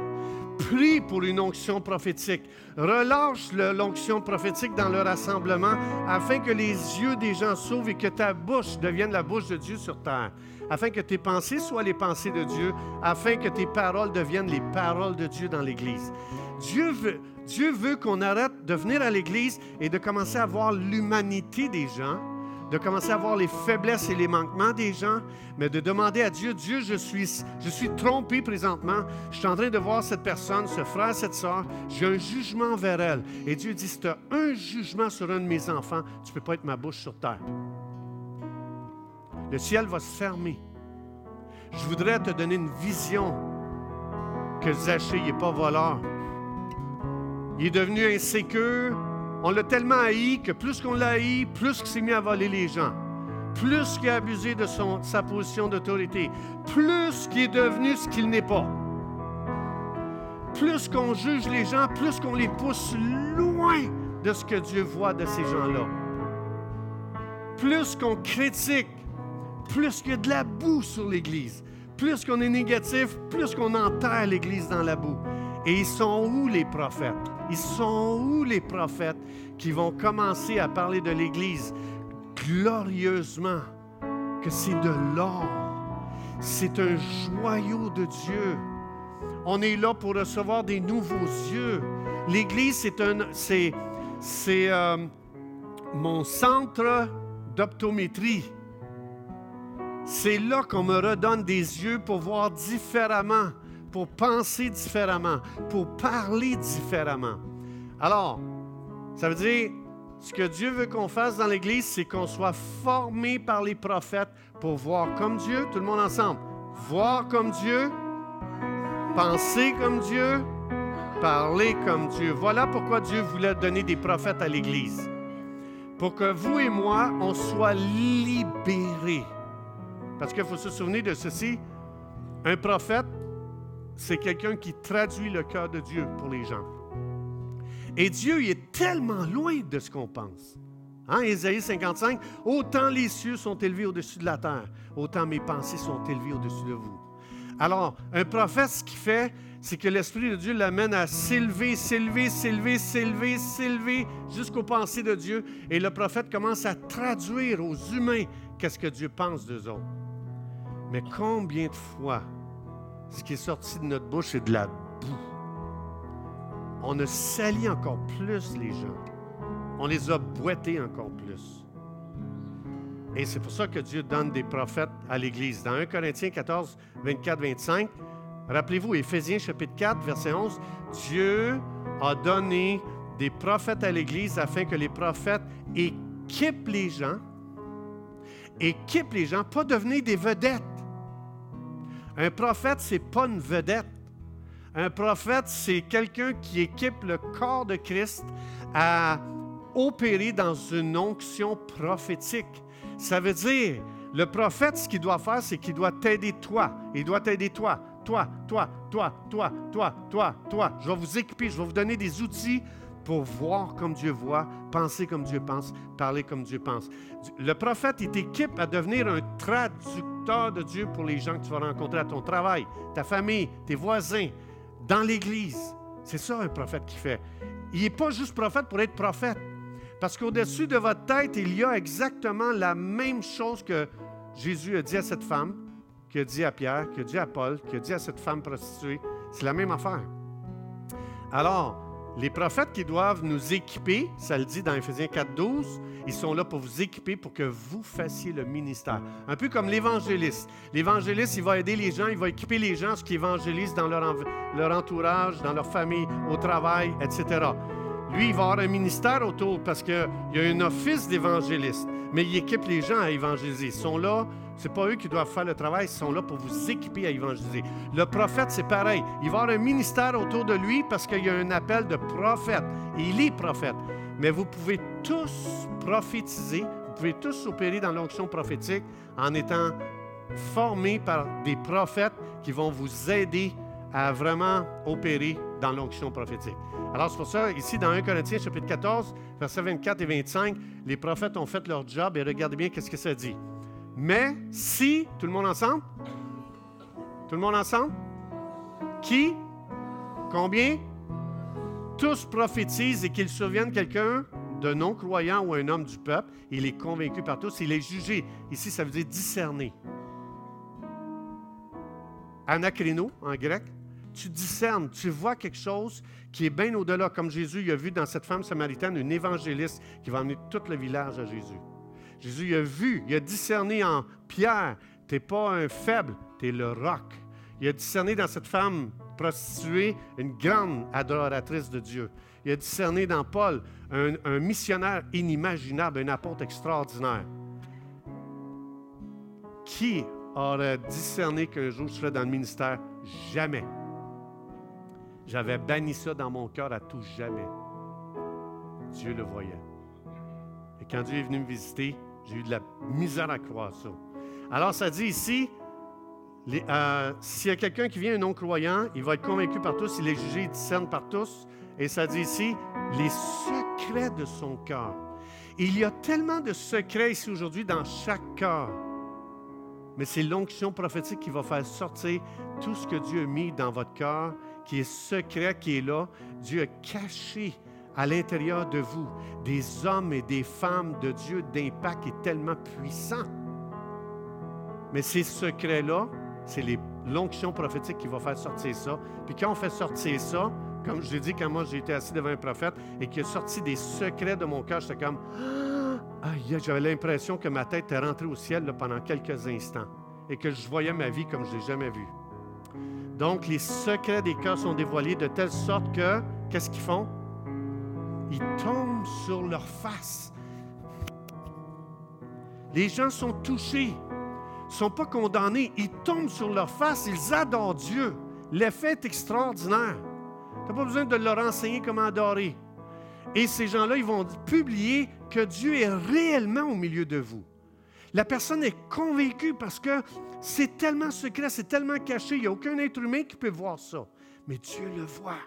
B: prie pour une onction prophétique. Relâche l'onction prophétique dans le rassemblement afin que les yeux des gens s'ouvrent et que ta bouche devienne la bouche de Dieu sur terre. Afin que tes pensées soient les pensées de Dieu, afin que tes paroles deviennent les paroles de Dieu dans l'Église. Dieu veut, Dieu veut qu'on arrête de venir à l'Église et de commencer à voir l'humanité des gens, de commencer à voir les faiblesses et les manquements des gens, mais de demander à Dieu, Dieu, je suis, je suis trompé présentement, je suis en train de voir cette personne, ce frère, cette soeur, j'ai un jugement vers elle. Et Dieu dit, si tu as un jugement sur un de mes enfants, tu ne peux pas être ma bouche sur terre. Le ciel va se fermer. Je voudrais te donner une vision que Zachée n'est pas voleur, il est devenu insécure. On l'a tellement haï que plus qu'on l'a haï, plus qu'il s'est mis à voler les gens. Plus qu'il a abusé de sa position d'autorité. Plus qu'il est devenu ce qu'il n'est pas. Plus qu'on juge les gens, plus qu'on les pousse loin de ce que Dieu voit de ces gens-là. Plus qu'on critique, plus qu'il y a de la boue sur l'Église. Plus qu'on est négatif, plus qu'on enterre l'Église dans la boue. Et ils sont où les prophètes? Ils sont où les prophètes qui vont commencer à parler de l'Église glorieusement, que c'est de l'or, c'est un joyau de Dieu. On est là pour recevoir des nouveaux yeux. L'Église, c'est un, c'est, c'est euh, mon centre d'optométrie. C'est là qu'on me redonne des yeux pour voir différemment pour penser différemment, pour parler différemment. Alors, ça veut dire, ce que Dieu veut qu'on fasse dans l'Église, c'est qu'on soit formé par les prophètes pour voir comme Dieu, tout le monde ensemble, voir comme Dieu, penser comme Dieu, parler comme Dieu. Voilà pourquoi Dieu voulait donner des prophètes à l'Église. Pour que vous et moi, on soit libérés. Parce qu'il faut se souvenir de ceci. Un prophète, c'est quelqu'un qui traduit le cœur de Dieu pour les gens. Et Dieu il est tellement loin de ce qu'on pense. Hein, Ésaïe 55, autant les cieux sont élevés au-dessus de la terre, autant mes pensées sont élevées au-dessus de vous. Alors, un prophète, ce qu'il fait, c'est que l'Esprit de Dieu l'amène à s'élever, s'élever, s'élever, s'élever, s'élever jusqu'aux pensées de Dieu. Et le prophète commence à traduire aux humains qu'est-ce que Dieu pense d'eux autres. Mais combien de fois ce qui est sorti de notre bouche, c'est de la boue. On a sali encore plus les gens. On les a boités encore plus. Et c'est pour ça que Dieu donne des prophètes à l'Église. Dans 1 Corinthiens 14, 24, 25, Rappelez-vous, Éphésiens chapitre 4, verset 11, Dieu a donné des prophètes à l'Église afin que les prophètes équipent les gens, équipent les gens, pas devenir des vedettes. Un prophète, ce n'est pas une vedette. Un prophète, c'est quelqu'un qui équipe le corps de Christ à opérer dans une onction prophétique. Ça veut dire, le prophète, ce qu'il doit faire, c'est qu'il doit t'aider toi. Il doit t'aider toi, toi, toi, toi, toi, toi, toi, toi. Je vais vous équiper, je vais vous donner des outils pour voir comme Dieu voit, penser comme Dieu pense, parler comme Dieu pense. Le prophète, il t'équipe à devenir un traducteur de Dieu pour les gens que tu vas rencontrer à ton travail, ta famille, tes voisins, dans l'Église. C'est ça un prophète qui fait. Il n'est pas juste prophète pour être prophète. Parce qu'au-dessus de votre tête, il y a exactement la même chose que Jésus a dit à cette femme, a dit à Pierre, a dit à Paul, a dit à cette femme prostituée. C'est la même affaire. Alors, les prophètes qui doivent nous équiper, ça le dit dans Ephésiens 4, 12, ils sont là pour vous équiper pour que vous fassiez le ministère. Un peu comme l'évangéliste. L'évangéliste, il va aider les gens, il va équiper les gens, ce qui évangélisent dans leur, leur entourage, dans leur famille, au travail, etc. Lui, il va avoir un ministère autour parce qu'il y a un office d'évangéliste, mais il équipe les gens à évangéliser. Ils sont là ce n'est pas eux qui doivent faire le travail, ils sont là pour vous équiper à évangéliser. Le prophète, c'est pareil. Il va avoir un ministère autour de lui parce qu'il y a un appel de prophète. Il est prophète. Mais vous pouvez tous prophétiser, vous pouvez tous opérer dans l'onction prophétique en étant formés par des prophètes qui vont vous aider à vraiment opérer dans l'onction prophétique. Alors, c'est pour ça, ici, dans 1 Corinthiens, chapitre 14, versets 24 et 25, les prophètes ont fait leur job et regardez bien qu'est-ce que ça dit. Mais si, tout le monde ensemble? Tout le monde ensemble? Qui? Combien? Tous prophétisent et qu'ils surviennent quelqu'un de non-croyant ou un homme du peuple. Il est convaincu par tous. Il est jugé. Ici, ça veut dire discerner. Anacrino, en grec. Tu discernes, tu vois quelque chose qui est bien au-delà, comme Jésus il a vu dans cette femme samaritaine, une évangéliste qui va amener tout le village à Jésus. Jésus a vu, il a discerné en Pierre, tu n'es pas un faible, tu es le roc. Il a discerné dans cette femme prostituée une grande adoratrice de Dieu. Il a discerné dans Paul un, un missionnaire inimaginable, un apôtre extraordinaire. Qui aurait discerné qu'un jour je serais dans le ministère? Jamais. J'avais banni ça dans mon cœur à tout jamais. Dieu le voyait. Et quand Dieu est venu me visiter, j'ai eu de la misère à croire ça. Alors, ça dit ici, euh, s'il y a quelqu'un qui vient un non-croyant, il va être convaincu par tous, il est jugé, il discerne par tous. Et ça dit ici, les secrets de son cœur. Il y a tellement de secrets ici aujourd'hui dans chaque cœur. Mais c'est l'onction prophétique qui va faire sortir tout ce que Dieu a mis dans votre cœur, qui est secret, qui est là. Dieu a caché à l'intérieur de vous des hommes et des femmes de Dieu d'impact est tellement puissant. Mais ces secrets-là, c'est l'onction prophétique qui va faire sortir ça. Puis quand on fait sortir ça, comme je l'ai dit quand moi été assis devant un prophète et qui a sorti des secrets de mon cœur, j'étais comme ah, j'avais l'impression que ma tête était rentrée au ciel pendant quelques instants et que je voyais ma vie comme je l'ai jamais vue. Donc les secrets des cœurs sont dévoilés de telle sorte que qu'est-ce qu'ils font? Ils tombent sur leur face. Les gens sont touchés, ne sont pas condamnés, ils tombent sur leur face, ils adorent Dieu. L'effet est extraordinaire. Tu n'as pas besoin de leur enseigner comment adorer. Et ces gens-là, ils vont publier que Dieu est réellement au milieu de vous. La personne est convaincue parce que c'est tellement secret, c'est tellement caché, il n'y a aucun être humain qui peut voir ça. Mais Dieu le voit.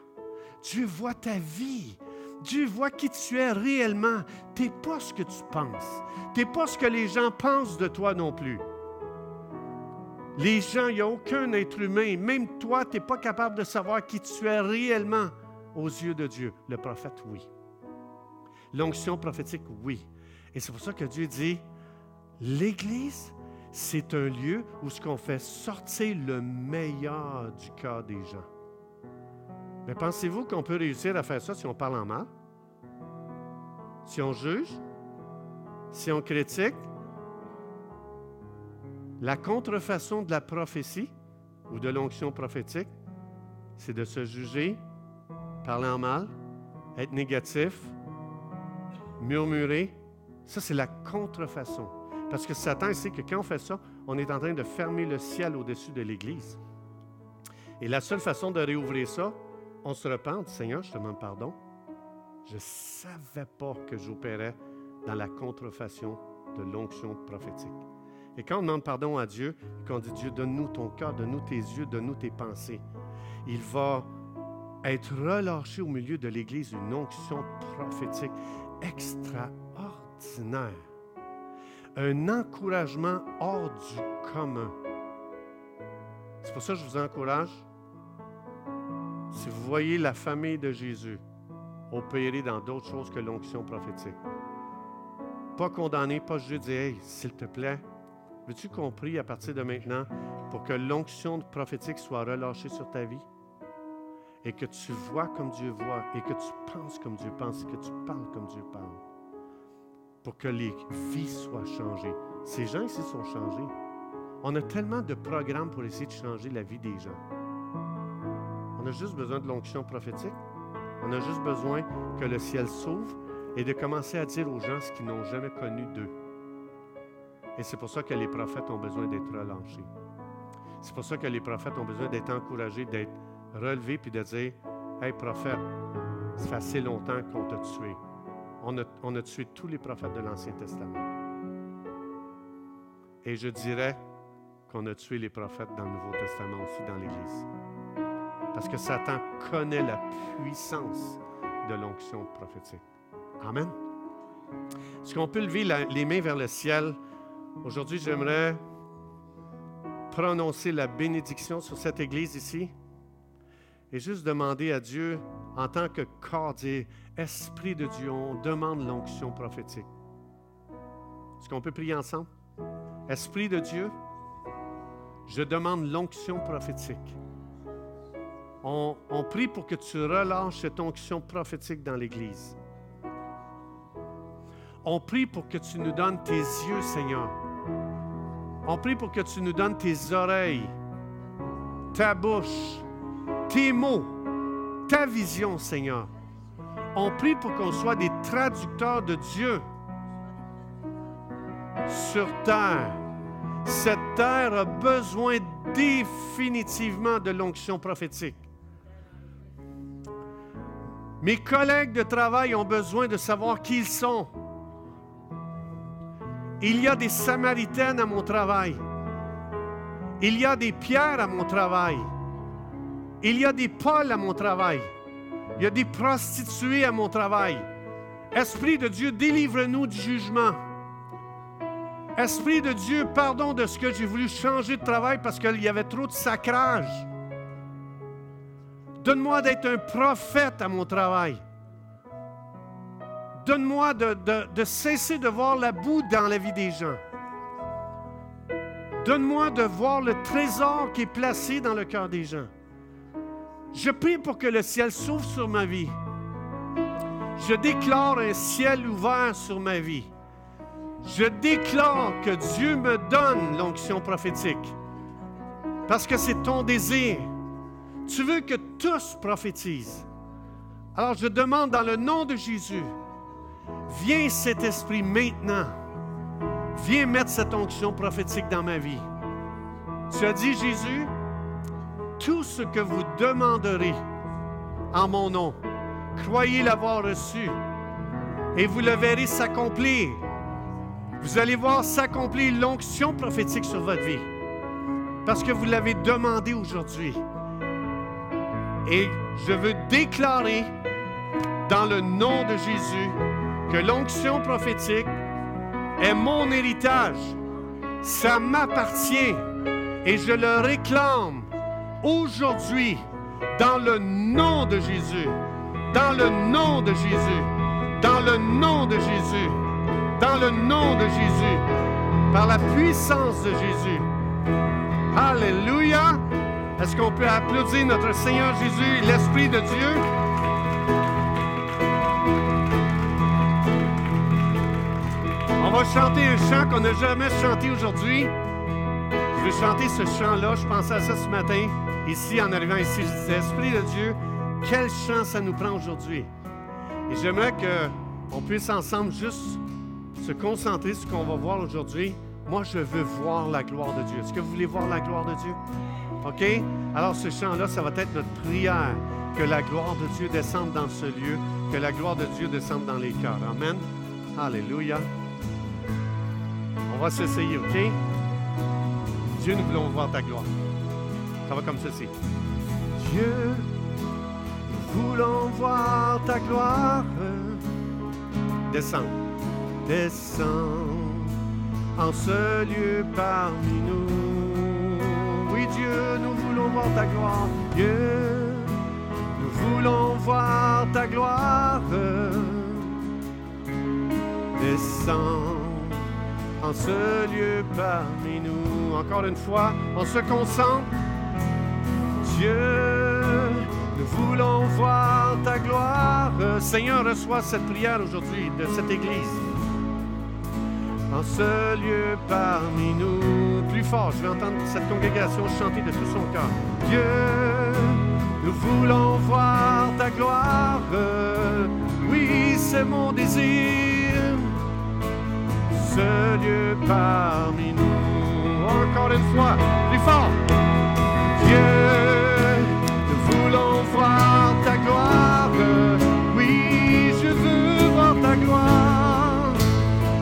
B: Dieu voit ta vie. Dieu voit qui tu es réellement. Tu n'es pas ce que tu penses. Tu n'es pas ce que les gens pensent de toi non plus. Les gens, il n'y a aucun être humain, même toi, tu n'es pas capable de savoir qui tu es réellement aux yeux de Dieu. Le prophète, oui. L'onction prophétique, oui. Et c'est pour ça que Dieu dit, l'Église, c'est un lieu où ce qu'on fait sortir le meilleur du cœur des gens. Mais pensez-vous qu'on peut réussir à faire ça si on parle en mal? Si on juge? Si on critique? La contrefaçon de la prophétie, ou de l'onction prophétique, c'est de se juger, parler en mal, être négatif, murmurer. Ça, c'est la contrefaçon. Parce que Satan sait que quand on fait ça, on est en train de fermer le ciel au-dessus de l'Église. Et la seule façon de réouvrir ça, on se repent, Seigneur, je te demande pardon. Je ne savais pas que j'opérais dans la contrefaçon de l'onction prophétique. Et quand on demande pardon à Dieu, quand on dit Dieu, donne-nous ton cœur, donne-nous tes yeux, donne-nous tes pensées, il va être relâché au milieu de l'Église une onction prophétique extraordinaire. Un encouragement hors du commun. C'est pour ça que je vous encourage. Si vous voyez la famille de Jésus opérer dans d'autres choses que l'onction prophétique, pas condamner, pas juste dire, hey, s'il te plaît, veux-tu compris à partir de maintenant pour que l'onction prophétique soit relâchée sur ta vie? Et que tu vois comme Dieu voit, et que tu penses comme Dieu pense, et que tu parles comme Dieu parle. Pour que les vies soient changées. Ces gens ici sont changés. On a tellement de programmes pour essayer de changer la vie des gens. A juste besoin de l'onction prophétique. On a juste besoin que le ciel s'ouvre et de commencer à dire aux gens ce qu'ils n'ont jamais connu d'eux. Et c'est pour ça que les prophètes ont besoin d'être relâchés. C'est pour ça que les prophètes ont besoin d'être encouragés, d'être relevés, puis de dire, Hey prophète, ça fait assez longtemps qu'on t'a tué. On a, on a tué tous les prophètes de l'Ancien Testament. Et je dirais qu'on a tué les prophètes dans le Nouveau Testament aussi, dans l'Église. Parce que Satan connaît la puissance de l'onction prophétique. Amen. Est-ce qu'on peut lever les mains vers le ciel? Aujourd'hui, j'aimerais prononcer la bénédiction sur cette église ici et juste demander à Dieu, en tant que corps, Esprit de Dieu, on demande l'onction prophétique. Est-ce qu'on peut prier ensemble? Esprit de Dieu, je demande l'onction prophétique. On, prie pour que tu relâches cette onction prophétique dans l'Église. On prie pour que tu nous donnes tes yeux, Seigneur. On prie pour que tu nous donnes tes oreilles, ta bouche, tes mots, ta vision, Seigneur. On prie pour qu'on soit des traducteurs de Dieu sur terre. Cette terre a besoin définitivement de l'onction prophétique. Mes collègues de travail ont besoin de savoir qui ils sont. Il y a des Samaritaines à mon travail. Il y a des Pierres à mon travail. Il y a des Paul à mon travail. Il y a des prostituées à mon travail. Esprit de Dieu, délivre-nous du jugement. Esprit de Dieu, pardon de ce que j'ai voulu changer de travail parce qu'il y avait trop de sacrage. Donne-moi d'être un prophète à mon travail. Donne-moi de, cesser de voir la boue dans la vie des gens. Donne-moi de voir le trésor qui est placé dans le cœur des gens. Je prie pour que le ciel s'ouvre sur ma vie. Je déclare un ciel ouvert sur ma vie. Je déclare que Dieu me donne l'onction prophétique. Parce que c'est ton désir. Tu veux que tous prophétisent. Alors je demande dans le nom de Jésus Viens cet esprit maintenant. Viens mettre cette onction prophétique dans ma vie. Tu as dit, Jésus, tout ce que vous demanderez en mon nom, croyez l'avoir reçu et vous le verrez s'accomplir. Vous allez voir s'accomplir l'onction prophétique sur votre vie parce que vous l'avez demandé aujourd'hui. Et je veux déclarer dans le nom de Jésus que l'onction prophétique est mon héritage. Ça m'appartient et je le réclame aujourd'hui dans le nom de Jésus. Dans le nom de Jésus. Dans le nom de Jésus. Dans le nom de Jésus. Par la puissance de Jésus. Alléluia. Est-ce qu'on peut applaudir notre Seigneur Jésus, l'Esprit de Dieu? On va chanter un chant qu'on n'a jamais chanté aujourd'hui. Je vais chanter ce chant-là. Je pensais à ça ce matin. Ici, en arrivant ici, je disais, Esprit de Dieu, quel chant ça nous prend aujourd'hui? Et j'aimerais qu'on puisse ensemble juste se concentrer sur ce qu'on va voir aujourd'hui. Moi, je veux voir la gloire de Dieu. Est-ce que vous voulez voir la gloire de Dieu? OK? Alors, ce chant-là, ça va être notre prière. Que la gloire de Dieu descende dans ce lieu. Que la gloire de Dieu descende dans les cœurs. Amen. Alléluia. On va s'essayer, OK? Dieu, nous voulons voir ta gloire. Ça va comme ceci. Dieu, nous voulons voir ta gloire. Descends. Descends en ce lieu parmi nous. Oui, Dieu, ta gloire. Dieu, nous voulons voir ta gloire. Descends en ce lieu parmi nous. Encore une fois, on se concentre. Dieu, nous voulons voir ta gloire. Seigneur, reçois cette prière aujourd'hui de cette Église. En ce lieu parmi nous. Fort, je vais entendre cette congrégation chanter de tout son cœur. Dieu, nous voulons voir ta gloire. Oui, c'est mon désir. Ce lieu parmi nous. Encore une fois, plus fort. Dieu, nous voulons voir ta gloire. Oui, je veux voir ta gloire.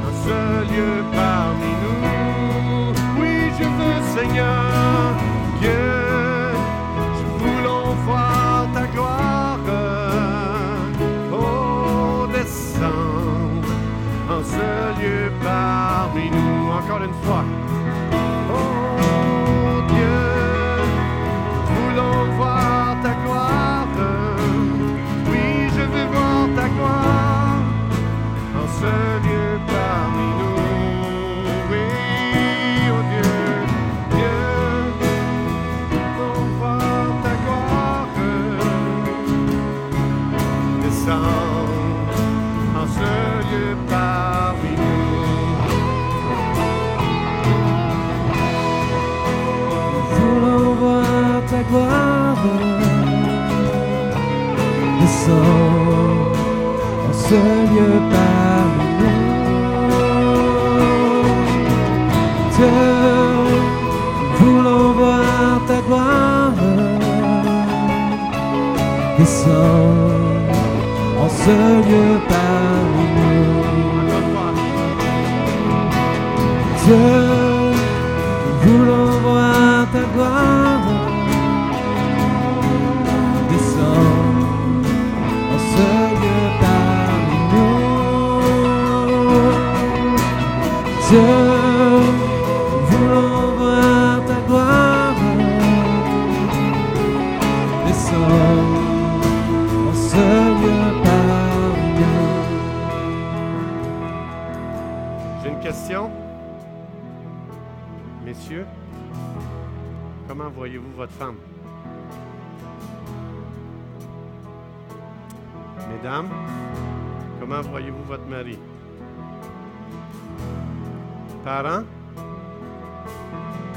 B: Dans ce lieu parmi nous. Encore ce lieu parmi. Dieu, voulons voir ta gloire. Descends en ce lieu parmi nous. Question. Messieurs, comment voyez-vous votre femme? Mesdames, comment voyez-vous votre mari? Parents,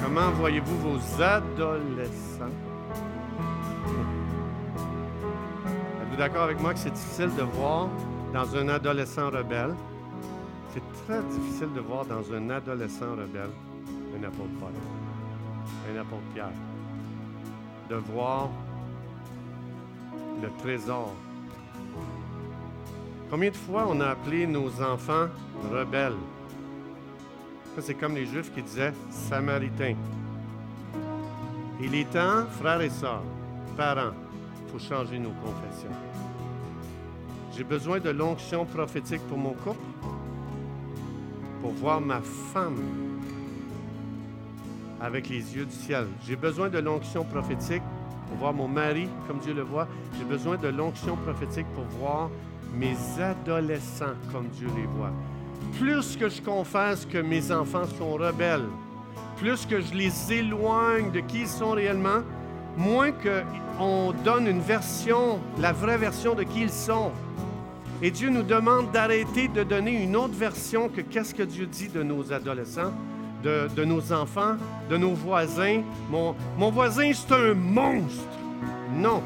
B: comment voyez-vous vos adolescents? Êtes-vous d'accord avec moi que c'est difficile de voir dans un adolescent rebelle? Très difficile de voir dans un adolescent rebelle un apôtre Paul, un apôtre Pierre, de voir le trésor. Combien de fois on a appelé nos enfants rebelles? C'est comme les Juifs qui disaient Samaritains. Il est temps, frères et sœurs, parents, il faut changer nos confessions. J'ai besoin de l'onction prophétique pour mon couple pour voir ma femme avec les yeux du ciel. J'ai besoin de l'onction prophétique pour voir mon mari comme Dieu le voit. J'ai besoin de l'onction prophétique pour voir mes adolescents comme Dieu les voit. Plus que je confesse que mes enfants sont rebelles, plus que je les éloigne de qui ils sont réellement, moins qu'on donne une version, la vraie version de qui ils sont. Et Dieu nous demande d'arrêter de donner une autre version que qu'est-ce que Dieu dit de nos adolescents, de, nos enfants, de nos voisins. Mon, mon voisin, c'est un monstre. Non.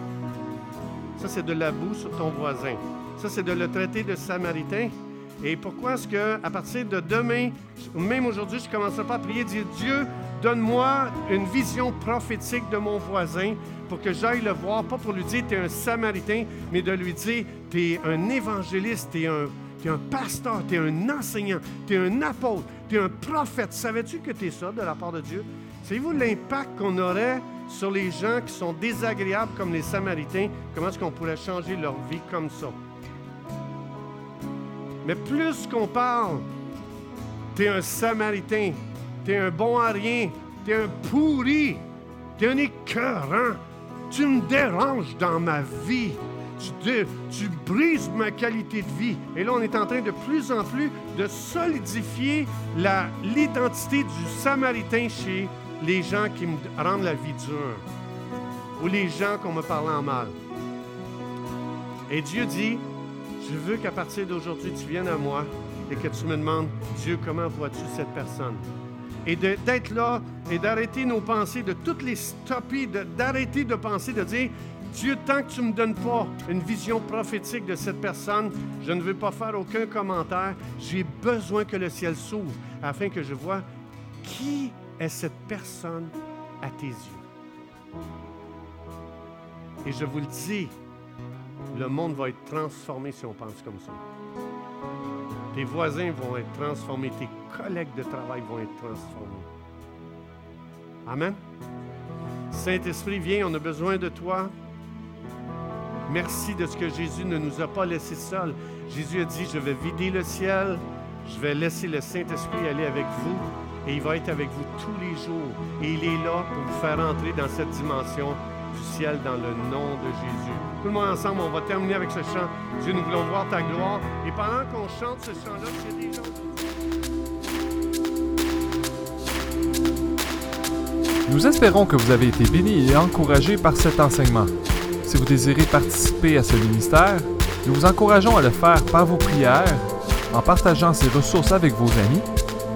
B: Ça, c'est de la boue sur ton voisin. Ça, c'est de le traiter de samaritain. Et pourquoi est-ce que, à partir de demain, même aujourd'hui, je ne commencerai pas à prier, dire Dieu, donne-moi une vision prophétique de mon voisin pour que j'aille le voir, pas pour lui dire tu es un samaritain, mais de lui dire tu es un évangéliste, tu es un, un pasteur, tu es un enseignant, tu es un apôtre, tu es un prophète. Savais-tu que tu es ça de la part de Dieu? Savez-vous l'impact qu'on aurait sur les gens qui sont désagréables comme les Samaritains? Comment est-ce qu'on pourrait changer leur vie comme ça? Mais plus qu'on parle, tu es un Samaritain, tu es un bon à rien, tu es un pourri, tu es un écœurant, tu me déranges dans ma vie. Tu, tu, brises ma qualité de vie. Et là, on est en train de plus en plus de solidifier l'identité du Samaritain chez les gens qui me rendent la vie dure ou les gens qu'on me parle en mal. Et Dieu dit, je veux qu'à partir d'aujourd'hui, tu viennes à moi et que tu me demandes, Dieu, comment vois-tu cette personne? Et d'être là et d'arrêter nos pensées, de toutes les stopper, d'arrêter de penser, de dire, Dieu, tant que tu ne me donnes pas une vision prophétique de cette personne, je ne veux pas faire aucun commentaire. J'ai besoin que le ciel s'ouvre afin que je vois qui est cette personne à tes yeux. Et je vous le dis, le monde va être transformé si on pense comme ça. Tes voisins vont être transformés, tes collègues de travail vont être transformés. Amen. Saint-Esprit, viens, on a besoin de toi. Merci de ce que Jésus ne nous a pas laissés seuls. Jésus a dit, je vais vider le ciel, je vais laisser le Saint-Esprit aller avec vous et il va être avec vous tous les jours. Et il est là pour vous faire entrer dans cette dimension du ciel dans le nom de Jésus. Tout le monde ensemble, on va terminer avec ce chant. Dieu, nous voulons voir ta gloire. Et pendant qu'on chante ce chant-là, c'est des gens...
A: Nous espérons que vous avez été bénis et encouragés par cet enseignement. Si vous désirez participer à ce ministère, nous vous encourageons à le faire par vos prières, en partageant ces ressources avec vos amis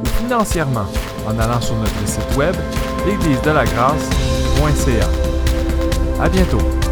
A: ou financièrement en allant sur notre site web l'église de la grâce.ca. À bientôt.